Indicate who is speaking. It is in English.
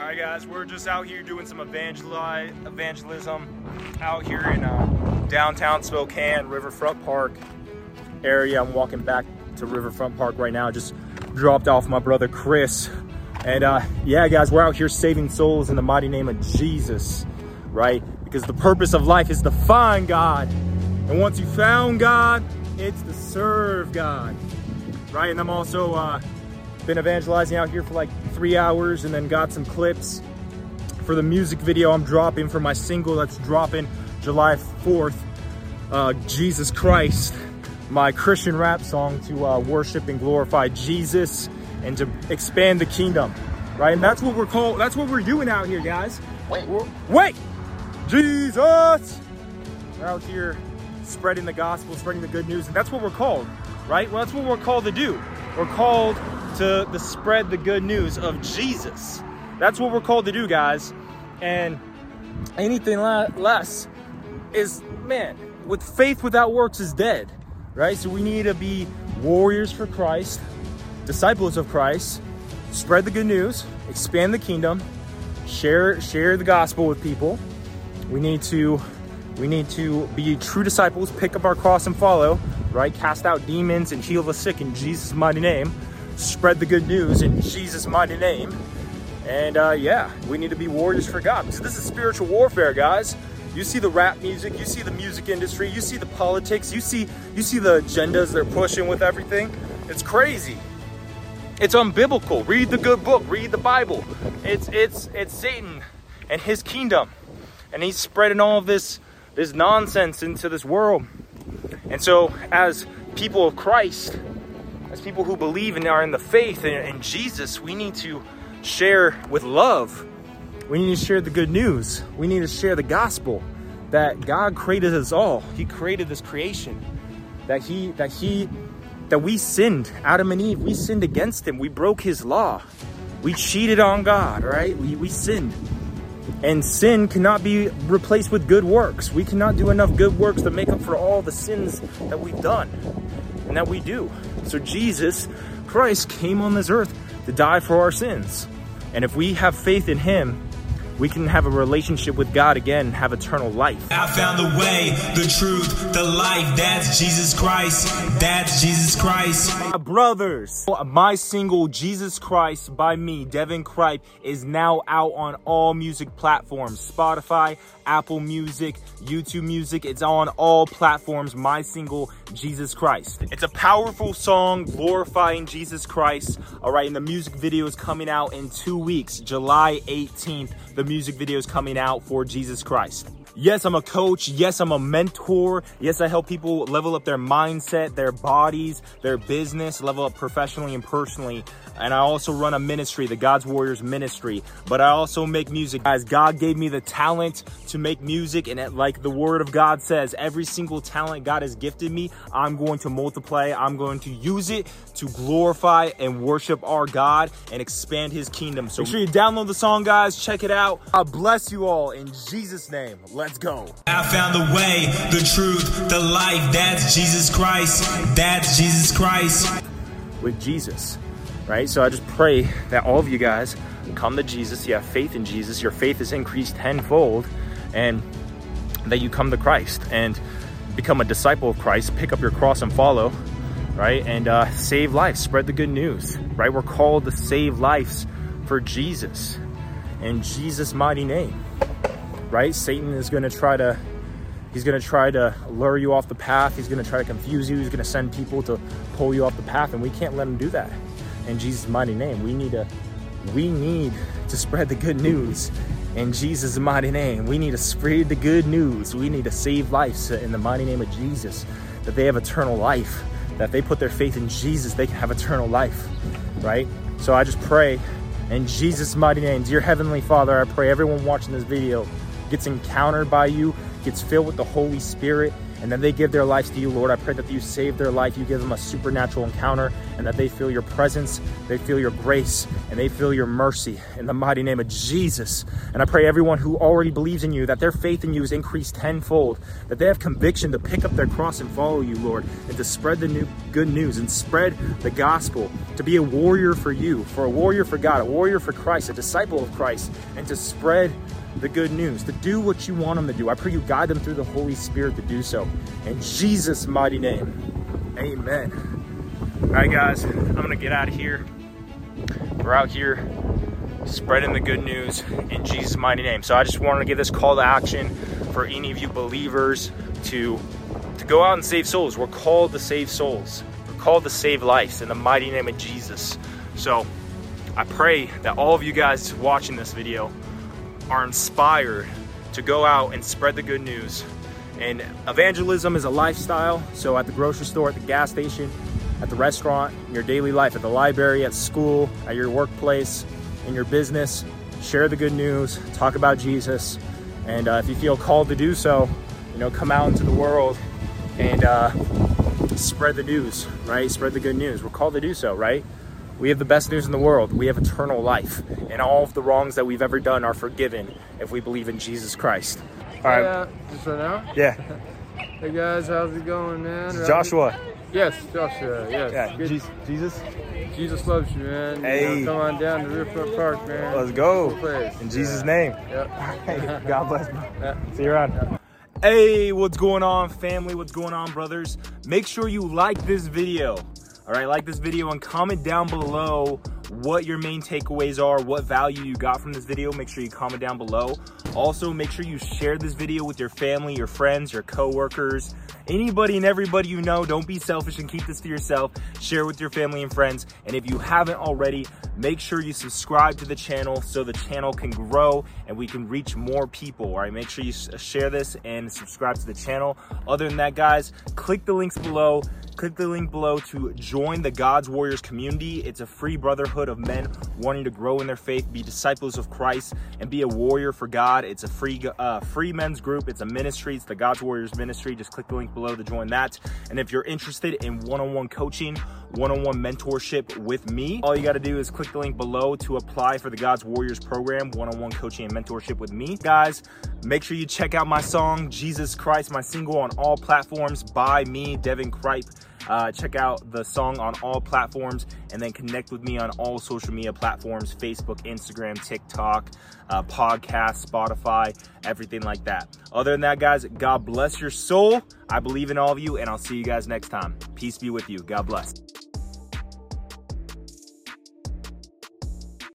Speaker 1: All right, guys, we're just out here doing some evangeli evangelism out here in uh, downtown Spokane, Riverfront Park area. I'm walking back to Riverfront Park right now. Just dropped off my brother Chris. And uh, yeah, guys, we're out here saving souls in the mighty name of Jesus, right? Because the purpose of life is to find God. And once you found God, it's to serve God, right? And I'm also uh, been evangelizing out here for like three hours and then got some clips for the music video I'm dropping for my single that's dropping July 4th, uh, Jesus Christ, my Christian rap song to uh, worship and glorify Jesus and to expand the kingdom, right? And that's what we're called, that's what we're doing out here, guys.
Speaker 2: Wait,
Speaker 1: We're- wait, Jesus! We're out here spreading the gospel, spreading the good news, and that's what we're called, right? Well, that's what we're called to do. We're called to, to spread the good news of Jesus. That's what we're called to do, guys. And anything less is, man, with faith without works is dead, right? So we need to be warriors for Christ, disciples of Christ, spread the good news, expand the kingdom, share share the gospel with people. We need to we need to be true disciples, pick up our cross and follow, right? Cast out demons and heal the sick in Jesus' mighty name. Spread the good news in Jesus' mighty name. And uh, yeah, we need to be warriors for God because this is spiritual warfare, guys. You see the rap music, you see the music industry, you see the politics, you see you see the agendas they're pushing with everything. It's crazy. It's unbiblical. Read the good book. Read the Bible. It's it's it's Satan and his kingdom, and he's spreading all this this nonsense into this world. And so, as people of Christ, as people who believe and are in the faith in, Jesus, we need to share with love. We need to share the good news. We need to share the gospel that God created us all. He created this creation. That he that he that we sinned. Adam and Eve, we sinned against him. We broke his law. We cheated on God, right? We we sinned. And sin cannot be replaced with good works. We cannot do enough good works to make up for all the sins that we've done and that we do. So Jesus Christ came on this earth to die for our sins. And if we have faith in him, we can have a relationship with God again and have eternal life.
Speaker 3: I found the way, the truth, the life. That's Jesus Christ. That's Jesus Christ.
Speaker 1: My brothers, my single Jesus Christ by me, Deven Cripe, is now out on all music platforms Spotify, Apple Music, YouTube Music. It's on all platforms. My single Jesus Christ. It's a powerful song glorifying Jesus Christ. All right, and the music video is coming out in two weeks, July 18th. The music videos coming out for Jesus Christ. Yes, I'm a coach. Yes, I'm a mentor. Yes, I help people level up their mindset, their bodies, their business, level up professionally and personally. And I also run a ministry, the God's Warriors ministry. But I also make music. Guys, God gave me the talent to make music. And it, like the word of God says, every single talent God has gifted me, I'm going to multiply. I'm going to use it to glorify and worship our God and expand his kingdom. So make sure you download the song, guys. Check it out. I bless you all in Jesus' name. Let's go.
Speaker 3: I found the way, the truth, the life. That's Jesus Christ. That's Jesus Christ.
Speaker 1: with Jesus, right? So I just pray that all of you guys come to Jesus, you have faith in Jesus, your faith is increased tenfold, and that you come to Christ and become a disciple of Christ, pick up your cross and follow, right? And uh, save lives, spread the good news, right? We're called to save lives for Jesus in Jesus' mighty name, right? Satan is going to try to He's gonna try to lure you off the path. He's gonna try to confuse you. He's gonna send people to pull you off the path, and we can't let him do that. In Jesus' mighty name, we need to, we need to spread the good news. In Jesus' mighty name, we need to spread the good news. We need to save lives in the mighty name of Jesus, that they have eternal life. That they put their faith in Jesus, they can have eternal life, right? So I just pray in Jesus' mighty name, dear Heavenly Father, I pray everyone watching this video gets encountered by you, gets filled with the Holy Spirit, and then they give their lives to you, Lord. I pray that you save their life, you give them a supernatural encounter, and that they feel your presence, they feel your grace, and they feel your mercy in the mighty name of Jesus. And I pray everyone who already believes in you, that their faith in you is increased tenfold, that they have conviction to pick up their cross and follow you, Lord, and to spread the new good news and spread the gospel, to be a warrior for you, for a warrior for God, a warrior for Christ, a disciple of Christ, and to spread the good news, to do what you want them to do. I pray you guide them through the Holy Spirit to do so. In Jesus' mighty name, amen. All right, guys, I'm going to get out of here. We're out here spreading the good news in Jesus' mighty name. So I just wanted to give this call to action for any of you believers to, to go out and save souls. We're called to save souls. We're called to save lives in the mighty name of Jesus. So I pray that all of you guys watching this video are inspired to go out and spread the good news. And evangelism is a lifestyle. So at the grocery store, at the gas station, at the restaurant, in your daily life, at the library, at school, at your workplace, in your business, share the good news, talk about Jesus. And uh, if you feel called to do so, you know, come out into the world and uh, spread the news, right? Spread the good news. We're called to do so, right? We have the best news in the world. We have eternal life, and all of the wrongs that we've ever done are forgiven if we believe in Jesus Christ. All right.
Speaker 2: Yeah, uh, just right now.
Speaker 1: Yeah.
Speaker 2: Hey guys, how's it going, man?
Speaker 1: Joshua.
Speaker 2: Yes, Joshua. Yes.
Speaker 1: Yeah.
Speaker 2: Good.
Speaker 1: Jesus.
Speaker 2: Jesus loves you, man. You
Speaker 1: Hey.
Speaker 2: know, come on down to Riverfront Park, man.
Speaker 1: Let's go.
Speaker 2: Cool.
Speaker 1: In Jesus'
Speaker 2: Yeah.
Speaker 1: name.
Speaker 2: Yep.
Speaker 1: God bless. bro.
Speaker 2: Yeah.
Speaker 1: See you around. Hey, what's going on, family? What's going on, brothers? Make sure you like this video. All right, like this video and comment down below what your main takeaways are, what value you got from this video. Make sure you comment down below. Also, make sure you share this video with your family, your friends, your coworkers, anybody and everybody you know. Don't be selfish and keep this to yourself. Share with your family and friends. And if you haven't already, make sure you subscribe to the channel so the channel can grow and we can reach more people. All right, make sure you uh, share this and subscribe to the channel. Other than that, guys, click the links below. Click the link below to join the God's Warriors community. It's a free brotherhood of men wanting to grow in their faith, be disciples of Christ, and be a warrior for God. It's a free uh, free men's group. It's a ministry. It's the God's Warriors ministry. Just click the link below to join that. And if you're interested in one-on-one coaching, one-on-one mentorship with me, all you got to do is click the link below to apply for the God's Warriors program, one-on-one coaching and mentorship with me. Guys, make sure you check out my song, Jesus Christ, my single on all platforms by me, Deven Cripe. Uh, check out the song on all platforms and then connect with me on all social media platforms Facebook, Instagram, TikTok, uh, podcast, Spotify, everything like that. Other than that, guys, God bless your soul. I believe in all of you, and I'll see you guys next time. Peace be with you. God bless.